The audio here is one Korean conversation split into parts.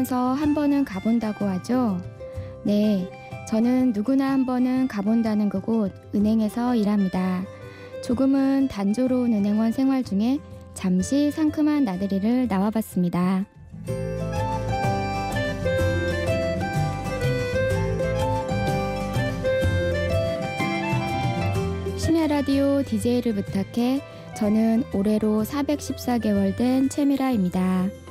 살면서 한 번은 가본다고 하죠. 네, 저는 누구나 한 번은 가본다는 그곳 은행에서 일합니다. 조금은 단조로운 은행원 생활 중에 잠시 상큼한 나들이를 나와봤습니다. 심야 라디오 DJ를 부탁해 저는 올해로 414개월 된 채미라입니다.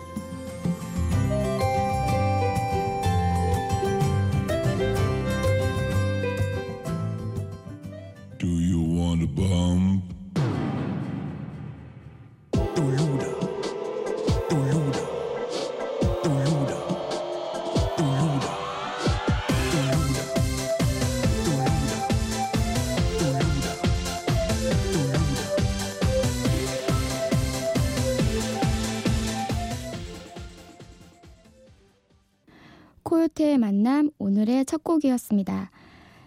첫 곡이었습니다.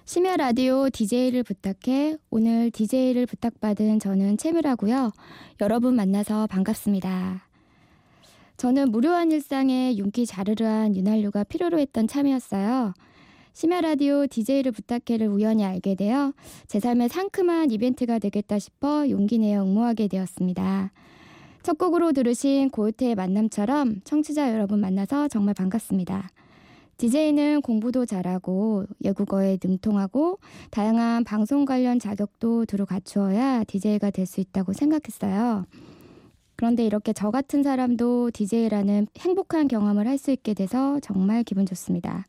심야 라디오 DJ를 부탁해 오늘 DJ를 부탁받은 저는 채미라고요. 여러분 만나서 반갑습니다. 저는 무료한 일상에 윤기 자르르한 윤활유가 필요로 했던 참이었어요. 심야 라디오 DJ를 부탁해를 우연히 알게 되어 제 삶의 상큼한 이벤트가 되겠다 싶어 용기 내어 응모하게 되었습니다. 첫 곡으로 들으신 고요태의 만남처럼 청취자 여러분 만나서 정말 반갑습니다. DJ는 공부도 잘하고 외국어에 능통하고 다양한 방송 관련 자격도 두루 갖추어야 DJ가 될 수 있다고 생각했어요. 그런데 이렇게 저 같은 사람도 DJ라는 행복한 경험을 할 수 있게 돼서 정말 기분 좋습니다.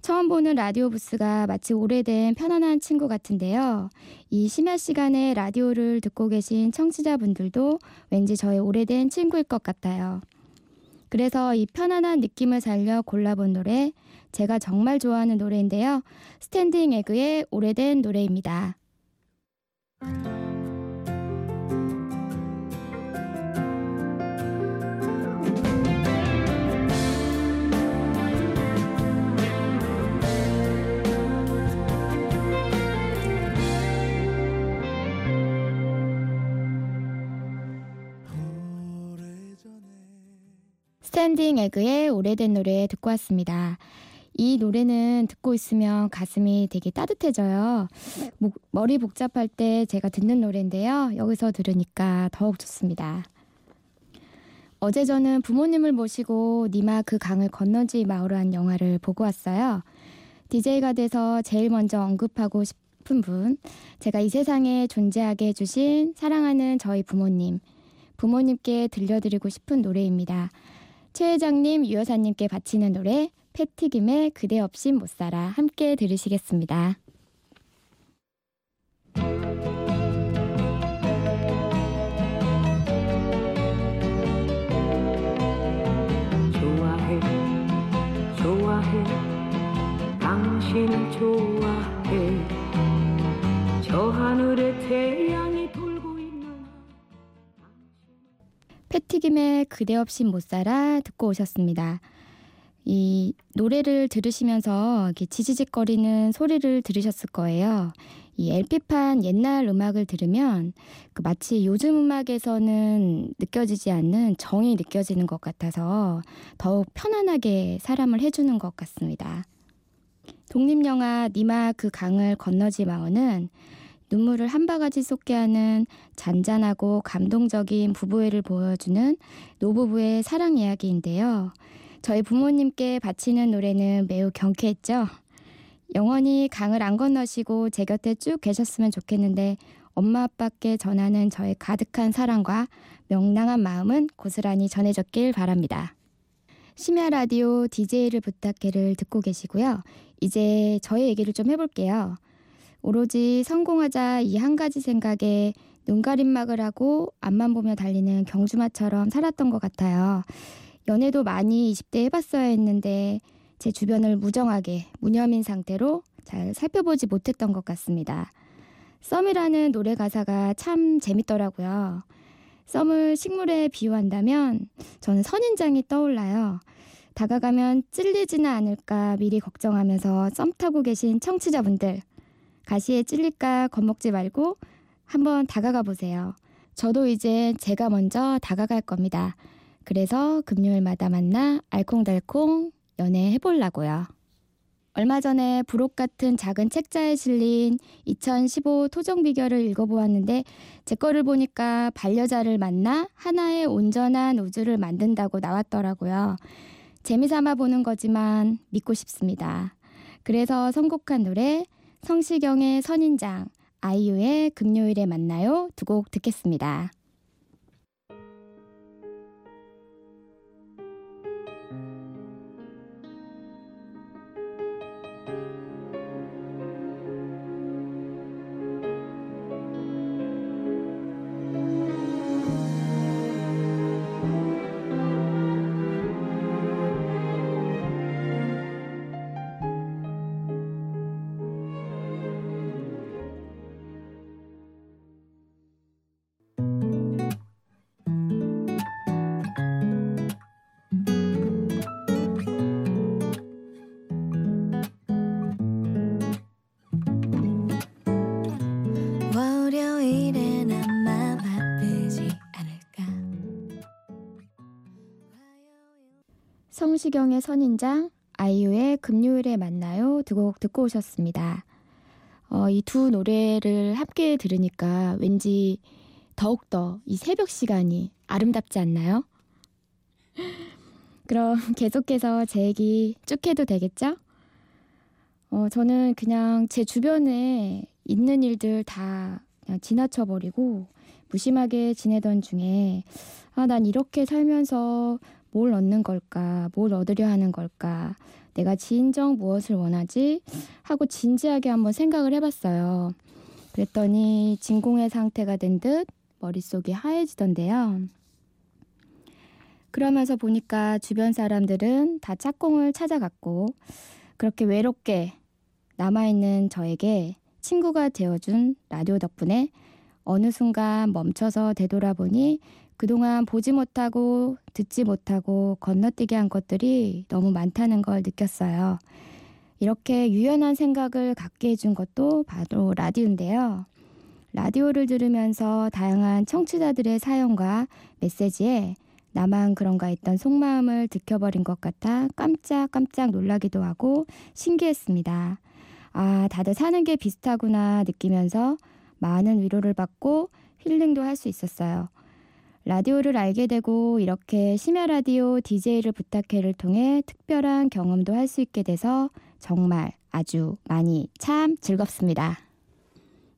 처음 보는 라디오 부스가 마치 오래된 편안한 친구 같은데요. 이 심야 시간에 라디오를 듣고 계신 청취자분들도 왠지 저의 오래된 친구일 것 같아요. 그래서 이 편안한 느낌을 살려 골라본 노래, 제가 정말 좋아하는 노래인데요. 스탠딩 에그의 오래된 노래입니다. 스탠딩 에그의 오래된 노래 듣고 왔습니다. 이 노래는 듣고 있으면 가슴이 되게 따뜻해져요. 목, 머리 복잡할 때 제가 듣는 노래인데요. 여기서 들으니까 더욱 좋습니다. 어제 저는 부모님을 모시고 님아 그 강을 건너지 마오란 영화를 보고 왔어요. DJ가 돼서 제일 먼저 언급하고 싶은 분, 제가 이 세상에 존재하게 해주신 사랑하는 저희 부모님, 부모님께 들려드리고 싶은 노래입니다. 최 회장님, 유 여사님께 바치는 노래 패티김의 그대 없인 못 살아 함께 들으시겠습니다. 좋아해 좋아해 당신을 좋아해 저 하늘에 태양 패티김의 그대 없인 못 살아 듣고 오셨습니다. 이 노래를 들으시면서 지지직거리는 소리를 들으셨을 거예요. 이 LP판 옛날 음악을 들으면 그 마치 요즘 음악에서는 느껴지지 않는 정이 느껴지는 것 같아서 더욱 편안하게 사람을 해주는 것 같습니다. 독립영화 니마 그 강을 건너지 마오는 눈물을 한 바가지 쏟게 하는 잔잔하고 감동적인 부부애를 보여주는 노부부의 사랑 이야기인데요. 저희 부모님께 바치는 노래는 매우 경쾌했죠. 영원히 강을 안 건너시고 제 곁에 쭉 계셨으면 좋겠는데 엄마 아빠께 전하는 저의 가득한 사랑과 명랑한 마음은 고스란히 전해졌길 바랍니다. 심야 라디오 DJ를 부탁해를 듣고 계시고요. 이제 저의 얘기를 좀 해볼게요. 오로지 성공하자 이 한 가지 생각에 눈가림막을 하고 앞만 보며 달리는 경주마처럼 살았던 것 같아요. 연애도 많이 20대 해봤어야 했는데 제 주변을 무정하게 무념인 상태로 잘 살펴보지 못했던 것 같습니다. 썸이라는 노래 가사가 참 재밌더라고요. 썸을 식물에 비유한다면 저는 선인장이 떠올라요. 다가가면 찔리지는 않을까 미리 걱정하면서 썸 타고 계신 청취자분들 가시에 찔릴까 겁먹지 말고 한번 다가가 보세요. 저도 이제 제가 먼저 다가갈 겁니다. 그래서 금요일마다 만나 알콩달콩 연애해보려고요. 얼마 전에 부록 같은 작은 책자에 실린 2015 토정 비결을 읽어보았는데 제 거를 보니까 반려자를 만나 하나의 온전한 우주를 만든다고 나왔더라고요. 재미삼아 보는 거지만 믿고 싶습니다. 그래서 선곡한 노래 성시경의 선인장, 아이유의 금요일에 만나요 두 곡 듣겠습니다. 성시경의 선인장, 아이유의 금요일에 만나요 두 곡 듣고 오셨습니다. 어, 이 두 노래를 함께 들으니까 왠지 더욱더 이 새벽 시간이 아름답지 않나요? 그럼 계속해서 제 얘기 쭉 해도 되겠죠? 어, 저는 그냥 제 주변에 있는 일들 다 그냥 지나쳐버리고 무심하게 지내던 중에 아, 난 이렇게 살면서 뭘 얻는 걸까? 뭘 얻으려 하는 걸까? 내가 진정 무엇을 원하지? 하고 진지하게 한번 생각을 해봤어요. 그랬더니 진공의 상태가 된 듯 머릿속이 하얘지던데요. 그러면서 보니까 주변 사람들은 다 짝꿍을 찾아갔고 그렇게 외롭게 남아있는 저에게 친구가 되어준 라디오 덕분에 어느 순간 멈춰서 되돌아보니 그동안 보지 못하고 듣지 못하고 건너뛰게 한 것들이 너무 많다는 걸 느꼈어요. 이렇게 유연한 생각을 갖게 해준 것도 바로 라디오인데요. 라디오를 들으면서 다양한 청취자들의 사연과 메시지에 나만 그런가 했던 속마음을 들켜버린 것 같아 깜짝깜짝 놀라기도 하고 신기했습니다. 아, 다들 사는 게 비슷하구나 느끼면서 많은 위로를 받고 힐링도 할 수 있었어요. 라디오를 알게 되고 이렇게 심야 라디오 DJ를 부탁해를 통해 특별한 경험도 할 수 있게 돼서 정말 아주 많이 참 즐겁습니다.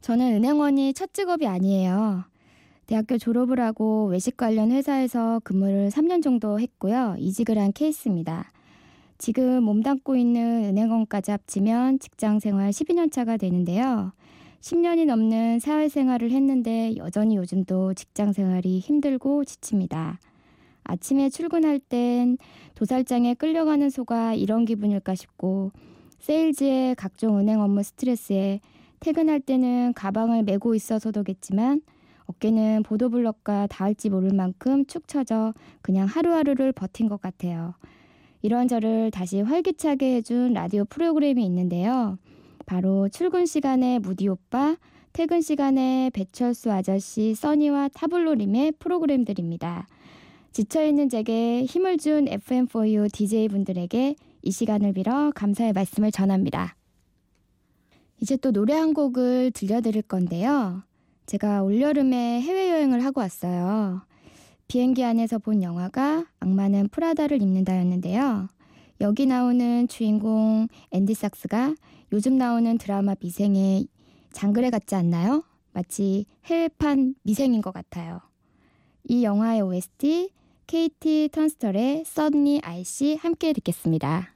저는 은행원이 첫 직업이 아니에요. 대학교 졸업을 하고 외식 관련 회사에서 근무를 3년 정도 했고요. 이직을 한 케이스입니다. 지금 몸담고 있는 은행원까지 합치면 직장 생활 12년 차가 되는데요. 10년이 넘는 사회생활을 했는데 여전히 요즘도 직장 생활이 힘들고 지칩니다. 아침에 출근할 땐 도살장에 끌려가는 소가 이런 기분일까 싶고 세일즈의 각종 은행 업무 스트레스에 퇴근할 때는 가방을 메고 있어서도겠지만 어깨는 보도블럭과 닿을지 모를 만큼 축 처져 그냥 하루하루를 버틴 것 같아요. 이런 저를 다시 활기차게 해준 라디오 프로그램이 있는데요. 바로 출근 시간에 무디 오빠, 퇴근 시간에 배철수 아저씨, 써니와 타블로림의 프로그램들입니다. 지쳐있는 제게 힘을 준 FM4U DJ분들에게 이 시간을 빌어 감사의 말씀을 전합니다. 이제 또 노래 한 곡을 들려드릴 건데요. 제가 올여름에 해외여행을 하고 왔어요. 비행기 안에서 본 영화가 악마는 프라다를 입는다였는데요. 여기 나오는 주인공 앤디 삭스가 요즘 나오는 드라마 미생의 장그래 같지 않나요? 마치 해외판 미생인 것 같아요. 이 영화의 OST KT 턴스털의 써니 아이씨 함께 듣겠습니다.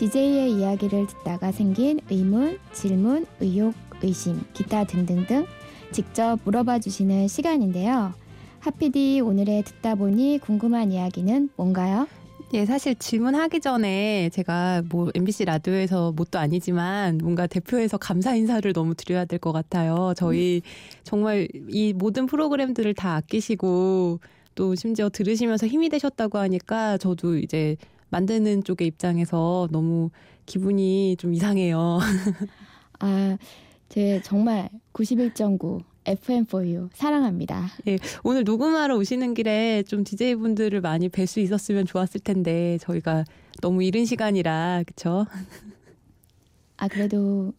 DJ의 이야기를 듣다가 생긴 의문, 질문, 의혹, 의심, 기타 등등등 직접 물어봐 주시는 시간인데요. 하피디 오늘의 듣다 보니 궁금한 이야기는 뭔가요? 예, 사실 질문하기 전에 제가 뭐 MBC 라디오에서 뭣도 아니지만 뭔가 대표에서 감사 인사를 너무 드려야 될 것 같아요. 저희 정말 이 모든 프로그램들을 다 아끼시고 또 심지어 들으시면서 힘이 되셨다고 하니까 저도 이제 만드는 쪽의 입장에서 너무 기분이 좀 이상해요. 아, 제 정말 91.9 FM4U 사랑합니다. 오늘 녹음하러 오시는 길에 좀 DJ분들을 많이 뵐 수 있었으면 좋았을 텐데 저희가 너무 이른 시간이라 그쵸? 아, 그래도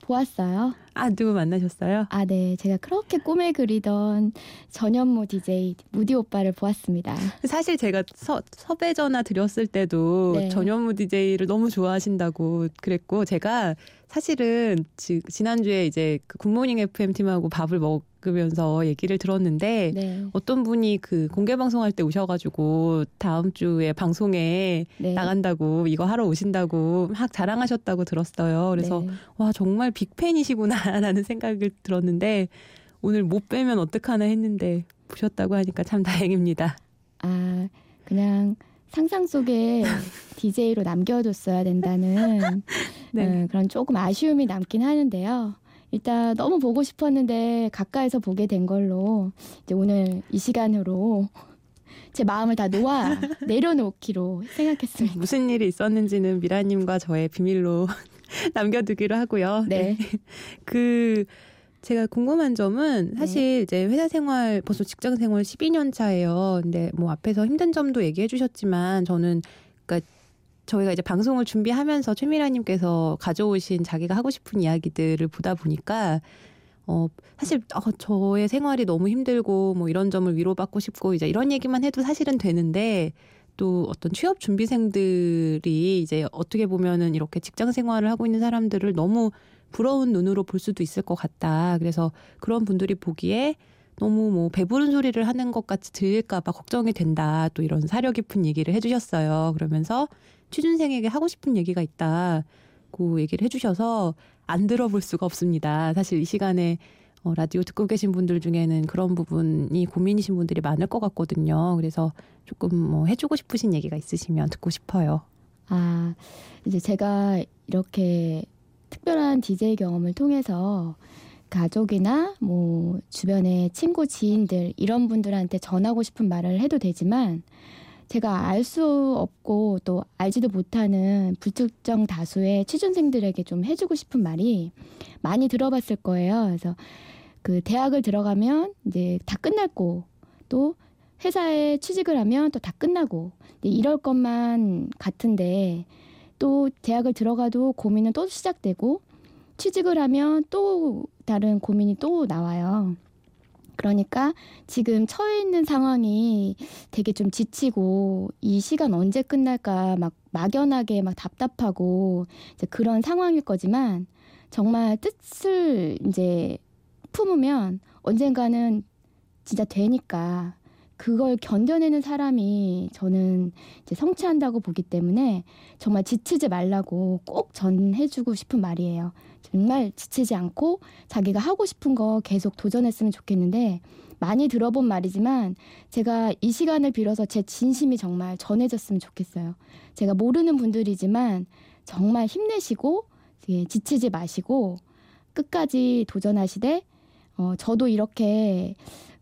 보았어요. 아 누구 만나셨어요? 아, 네. 제가 그렇게 꿈에 그리던 전현무 DJ 무디 오빠를 보았습니다. 사실 제가 서, 섭외 전화 드렸을 때도 네. 전현무 DJ를 너무 좋아하신다고 그랬고 제가 사실은 지, 지난주에 이제 그 굿모닝 FM 팀하고 밥을 먹 으면서 얘기를 들었는데 네. 어떤 분이 그 공개 방송할 때 오셔가지고 다음 주에 방송에 네. 나간다고 이거 하러 오신다고 막 자랑하셨다고 들었어요. 그래서 네. 와 정말 빅팬이시구나라는 생각을 들었는데 오늘 못 빼면 어떡하나 했는데 보셨다고 하니까 참 다행입니다. 아, 그냥 상상 속에 DJ로 남겨뒀어야 된다는 네. 음, 그런 조금 아쉬움이 남긴 하는데요. 일단 너무 보고 싶었는데 가까이서 보게 된 걸로 이제 오늘 이 시간으로 제 마음을 다 놓아 내려놓기로 생각했습니다. 무슨 일이 있었는지는 미라님과 저의 비밀로 남겨두기로 하고요. 네. 그 제가 궁금한 점은 사실 이제 회사 생활 벌써 직장 생활 12년 차예요. 근데 뭐 앞에서 힘든 점도 얘기해 주셨지만 저는 그러니까 저희가 이제 방송을 준비하면서 최미라님께서 가져오신 자기가 하고 싶은 이야기들을 보다 보니까 어 사실 어, 저의 생활이 너무 힘들고 뭐 이런 점을 위로받고 싶고 이제 이런 얘기만 해도 사실은 되는데 또 어떤 취업 준비생들이 이제 어떻게 보면은 이렇게 직장 생활을 하고 있는 사람들을 너무 부러운 눈으로 볼 수도 있을 것 같다. 그래서 그런 분들이 보기에 너무 뭐 배부른 소리를 하는 것 같이 들릴까봐 걱정이 된다. 또 이런 사려 깊은 얘기를 해주셨어요. 그러면서 취준생에게 하고 싶은 얘기가 있다고 얘기를 해주셔서 안 들어볼 수가 없습니다. 사실 이 시간에 어, 라디오 듣고 계신 분들 중에는 그런 부분이 고민이신 분들이 많을 것 같거든요. 그래서 조금 뭐 해주고 싶으신 얘기가 있으시면 듣고 싶어요. 아, 이제 제가 이렇게 특별한 DJ 경험을 통해서 가족이나 뭐 주변의 친구, 지인들 이런 분들한테 전하고 싶은 말을 해도 되지만 제가 알 수 없고 또 알지도 못하는 불특정 다수의 취준생들에게 좀 해주고 싶은 말이 많이 들어봤을 거예요. 그래서 그 대학을 들어가면 이제 다 끝났고 또 회사에 취직을 하면 또 다 끝나고 이럴 것만 같은데 또 대학을 들어가도 고민은 또 시작되고 취직을 하면 또 다른 고민이 또 나와요. 그러니까 지금 처해 있는 상황이 되게 좀 지치고 이 시간 언제 끝날까 막 막연하게 막 답답하고 이제 그런 상황일 거지만 정말 뜻을 이제 품으면 언젠가는 진짜 되니까 그걸 견뎌내는 사람이 저는 이제 성취한다고 보기 때문에 정말 지치지 말라고 꼭 전해주고 싶은 말이에요. 정말 지치지 않고 자기가 하고 싶은 거 계속 도전했으면 좋겠는데 많이 들어본 말이지만 제가 이 시간을 빌어서 제 진심이 정말 전해졌으면 좋겠어요. 제가 모르는 분들이지만 정말 힘내시고 예, 지치지 마시고 끝까지 도전하시되 어, 저도 이렇게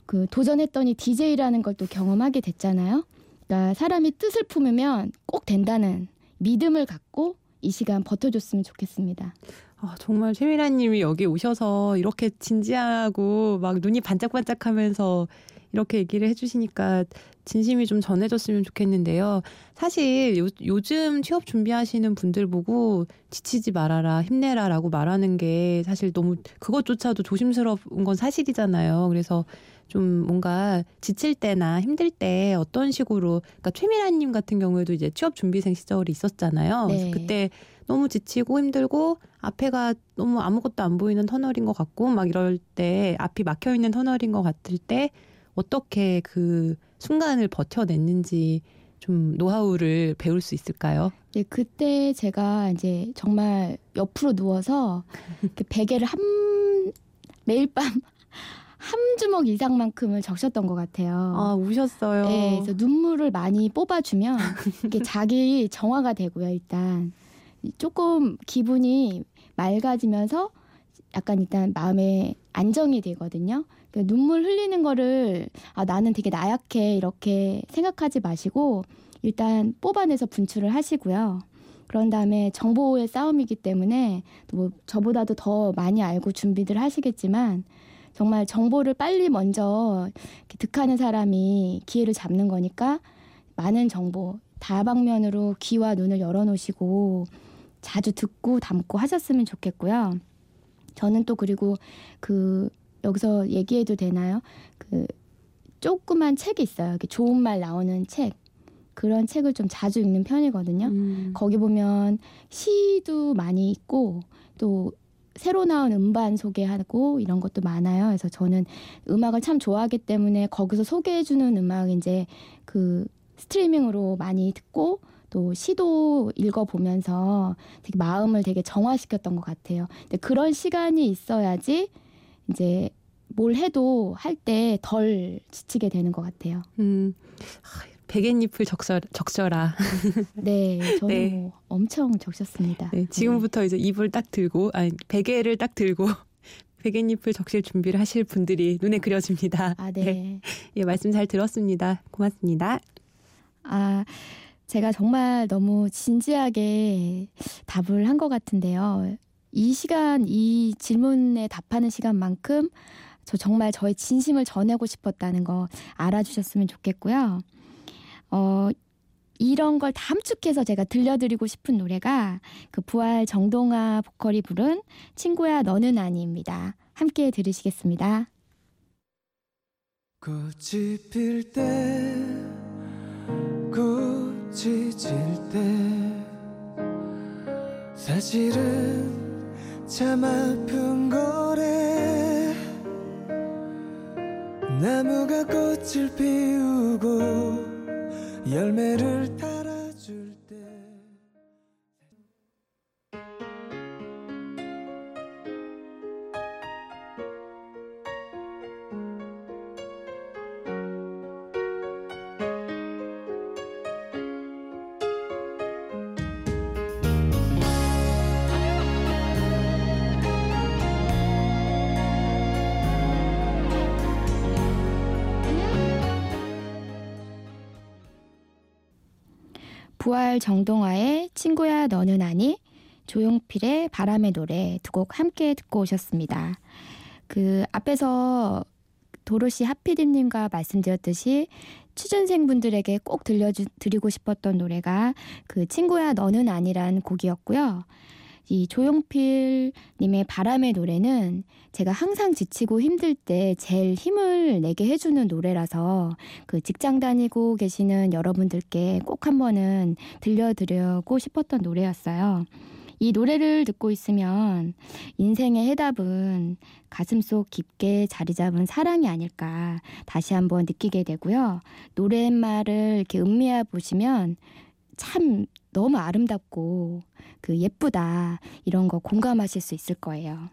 그 도전했더니 DJ라는 걸 또 경험하게 됐잖아요. 그러니까 사람이 뜻을 품으면 꼭 된다는 믿음을 갖고 이 시간 버텨줬으면 좋겠습니다. 아, 정말 최미라님이 여기 오셔서 이렇게 진지하고 막 눈이 반짝반짝하면서 이렇게 얘기를 해주시니까 진심이 좀 전해졌으면 좋겠는데요. 사실 요, 요즘 취업 준비하시는 분들 보고 지치지 말아라, 힘내라라고 말하는 게 사실 너무 그것조차도 조심스러운 건 사실이잖아요. 그래서 좀 뭔가 지칠 때나 힘들 때 어떤 식으로 그러니까 최미라님 같은 경우에도 이제 취업 준비생 시절이 있었잖아요. 그래서 네. 그때 너무 지치고 힘들고 앞에가 너무 아무것도 안 보이는 터널인 것 같고 막 이럴 때 앞이 막혀 있는 터널인 것 같을 때 어떻게 그 순간을 버텨냈는지 좀 노하우를 배울 수 있을까요? 네, 그때 제가 이제 정말 옆으로 누워서 이렇게 베개를 한 매일 밤 한 주먹 이상만큼을 적셨던 것 같아요. 아 우셨어요. 네, 그래서 눈물을 많이 뽑아주면 이게 자기 정화가 되고요. 일단 조금 기분이 맑아지면서 약간 일단 마음에 안정이 되거든요. 그 눈물 흘리는 거를 아 나는 되게 나약해 이렇게 생각하지 마시고 일단 뽑아내서 분출을 하시고요. 그런 다음에 정보의 싸움이기 때문에 뭐 저보다도 더 많이 알고 준비들 하시겠지만 정말 정보를 빨리 먼저 득하는 사람이 기회를 잡는 거니까 많은 정보 다방면으로 귀와 눈을 열어놓으시고 자주 듣고 담고 하셨으면 좋겠고요. 저는 또 그리고 그 여기서 얘기해도 되나요? 그 조그만 책이 있어요. 이렇게 좋은 말 나오는 책. 그런 책을 좀 자주 읽는 편이거든요. 음. 거기 보면 시도 많이 있고 또 새로 나온 음반 소개하고 이런 것도 많아요. 그래서 저는 음악을 참 좋아하기 때문에 거기서 소개해주는 음악 이제 그 스트리밍으로 많이 듣고 또 시도 읽어보면서 되게 마음을 되게 정화시켰던 것 같아요. 근데 그런 시간이 있어야지 이제 뭘 해도 할 때 덜 지치게 되는 것 같아요. 음. 하, 베갯잎을 적셔, 적셔라. 네, 저는 네. 뭐 엄청 적셨습니다. 네, 지금부터 이제 입을 딱 들고 아니 베개를 딱 들고 베갯잎을 적실 준비를 하실 분들이 눈에 그려집니다. 아, 네. 예, 말씀 잘 들었습니다. 고맙습니다. 아, 제가 정말 너무 진지하게 답을 한 것 같은데요. 이 시간, 이 질문에 답하는 시간만큼 저 정말 저의 진심을 전하고 싶었다는 거 알아주셨으면 좋겠고요. 어, 이런 걸 다 함축해서 제가 들려드리고 싶은 노래가 그 부활 정동아 보컬이 부른 친구야 너는 아니입니다. 함께 들으시겠습니다. 꽃이 필 때, 꽃이 질 때, 사실은 참 아픈 거래. 나무가 꽃을 피우고 열매를 달 9월 정동화의 친구야 너는 아니 조용필의 바람의 노래 두 곡 함께 듣고 오셨습니다. 그 앞에서 도로시 하피디님과 말씀드렸듯이 취준생분들에게 꼭 들려드리고 싶었던 노래가 그 친구야 너는 아니란 곡이었고요. 이 조용필 님의 바람의 노래는 제가 항상 지치고 힘들 때 제일 힘을 내게 해주는 노래라서 그 직장 다니고 계시는 여러분들께 꼭 한번은 들려드리고 싶었던 노래였어요. 이 노래를 듣고 있으면 인생의 해답은 가슴속 깊게 자리 잡은 사랑이 아닐까 다시 한번 느끼게 되고요. 노랫말을 이렇게 음미해 보시면 참 너무 아름답고 그 예쁘다 이런 거 공감하실 수 있을 거예요.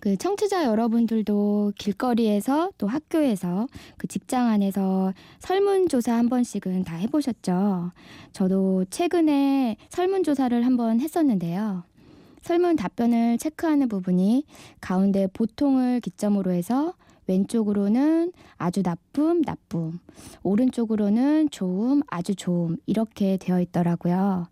그 청취자 여러분들도 길거리에서 또 학교에서 그 직장 안에서 설문조사 한 번씩은 다 해보셨죠? 저도 최근에 설문조사를 한 번 했었는데요. 설문 답변을 체크하는 부분이 가운데 보통을 기점으로 해서 왼쪽으로는 아주 나쁨, 나쁨, 오른쪽으로는 좋음, 아주 좋음 이렇게 되어 있더라고요.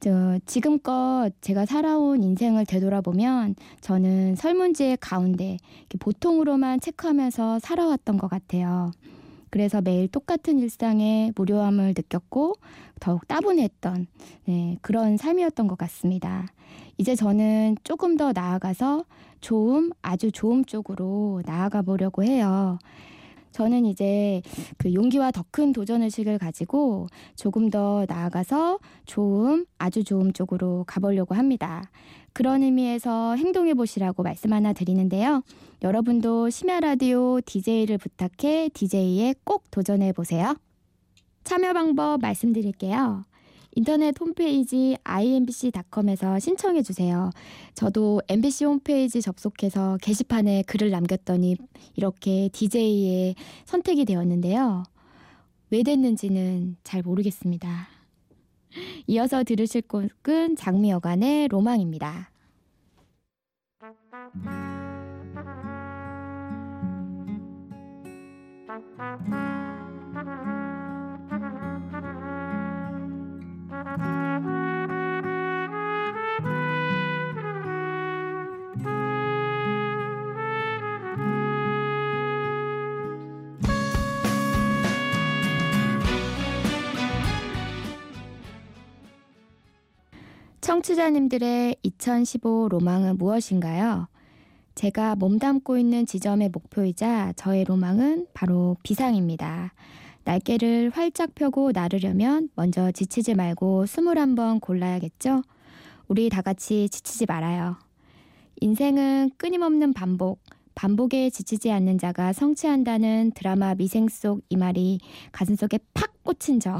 저 지금껏 제가 살아온 인생을 되돌아보면 저는 설문지의 가운데 보통으로만 체크하면서 살아왔던 것 같아요. 그래서 매일 똑같은 일상에 무료함을 느꼈고 더욱 따분했던 네, 그런 삶이었던 것 같습니다. 이제 저는 조금 더 나아가서 좋음, 아주 좋음 쪽으로 나아가 보려고 해요. 저는 이제 그 용기와 더 큰 도전 의식을 가지고 조금 더 나아가서 좋음, 아주 좋음 쪽으로 가보려고 합니다. 그런 의미에서 행동해 보시라고 말씀 하나 드리는데요. 여러분도 심야 라디오 DJ를 부탁해 DJ에 꼭 도전해 보세요. 참여 방법 말씀드릴게요. 인터넷 홈페이지 imbc.com에서 신청해 주세요. 저도 MBC 홈페이지 접속해서 게시판에 글을 남겼더니 이렇게 DJ에 선택이 되었는데요. 왜 됐는지는 잘 모르겠습니다. 이어서 들으실 곡은 장미여관의 로망입니다. 청취자님들의 2015 로망은 무엇인가요? 제가 몸담고 있는 지점의 목표이자 저의 로망은 바로 비상입니다. 날개를 활짝 펴고 나르려면 먼저 지치지 말고 21번 골라야겠죠? 우리 다 같이 지치지 말아요. 인생은 끊임없는 반복, 반복에 지치지 않는 자가 성취한다는 드라마 미생 속 이 말이 가슴속에 팍 꽂힌 저.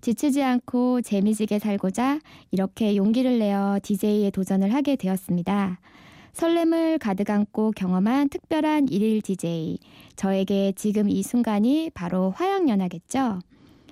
지치지 않고 재미지게 살고자 이렇게 용기를 내어 DJ에 도전을 하게 되었습니다. 설렘을 가득 안고 경험한 특별한 일일 DJ. 저에게 지금 이 순간이 바로 화양연화겠죠?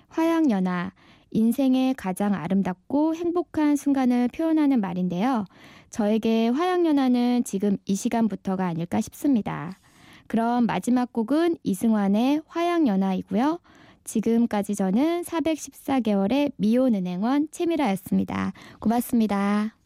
화양연화. 인생의 가장 아름답고 행복한 순간을 표현하는 말인데요. 저에게 화양연화는 지금 이 시간부터가 아닐까 싶습니다. 그럼 마지막 곡은 이승환의 화양연화이고요. 지금까지 저는 414개월의 미혼은행원 채미라였습니다. 고맙습니다.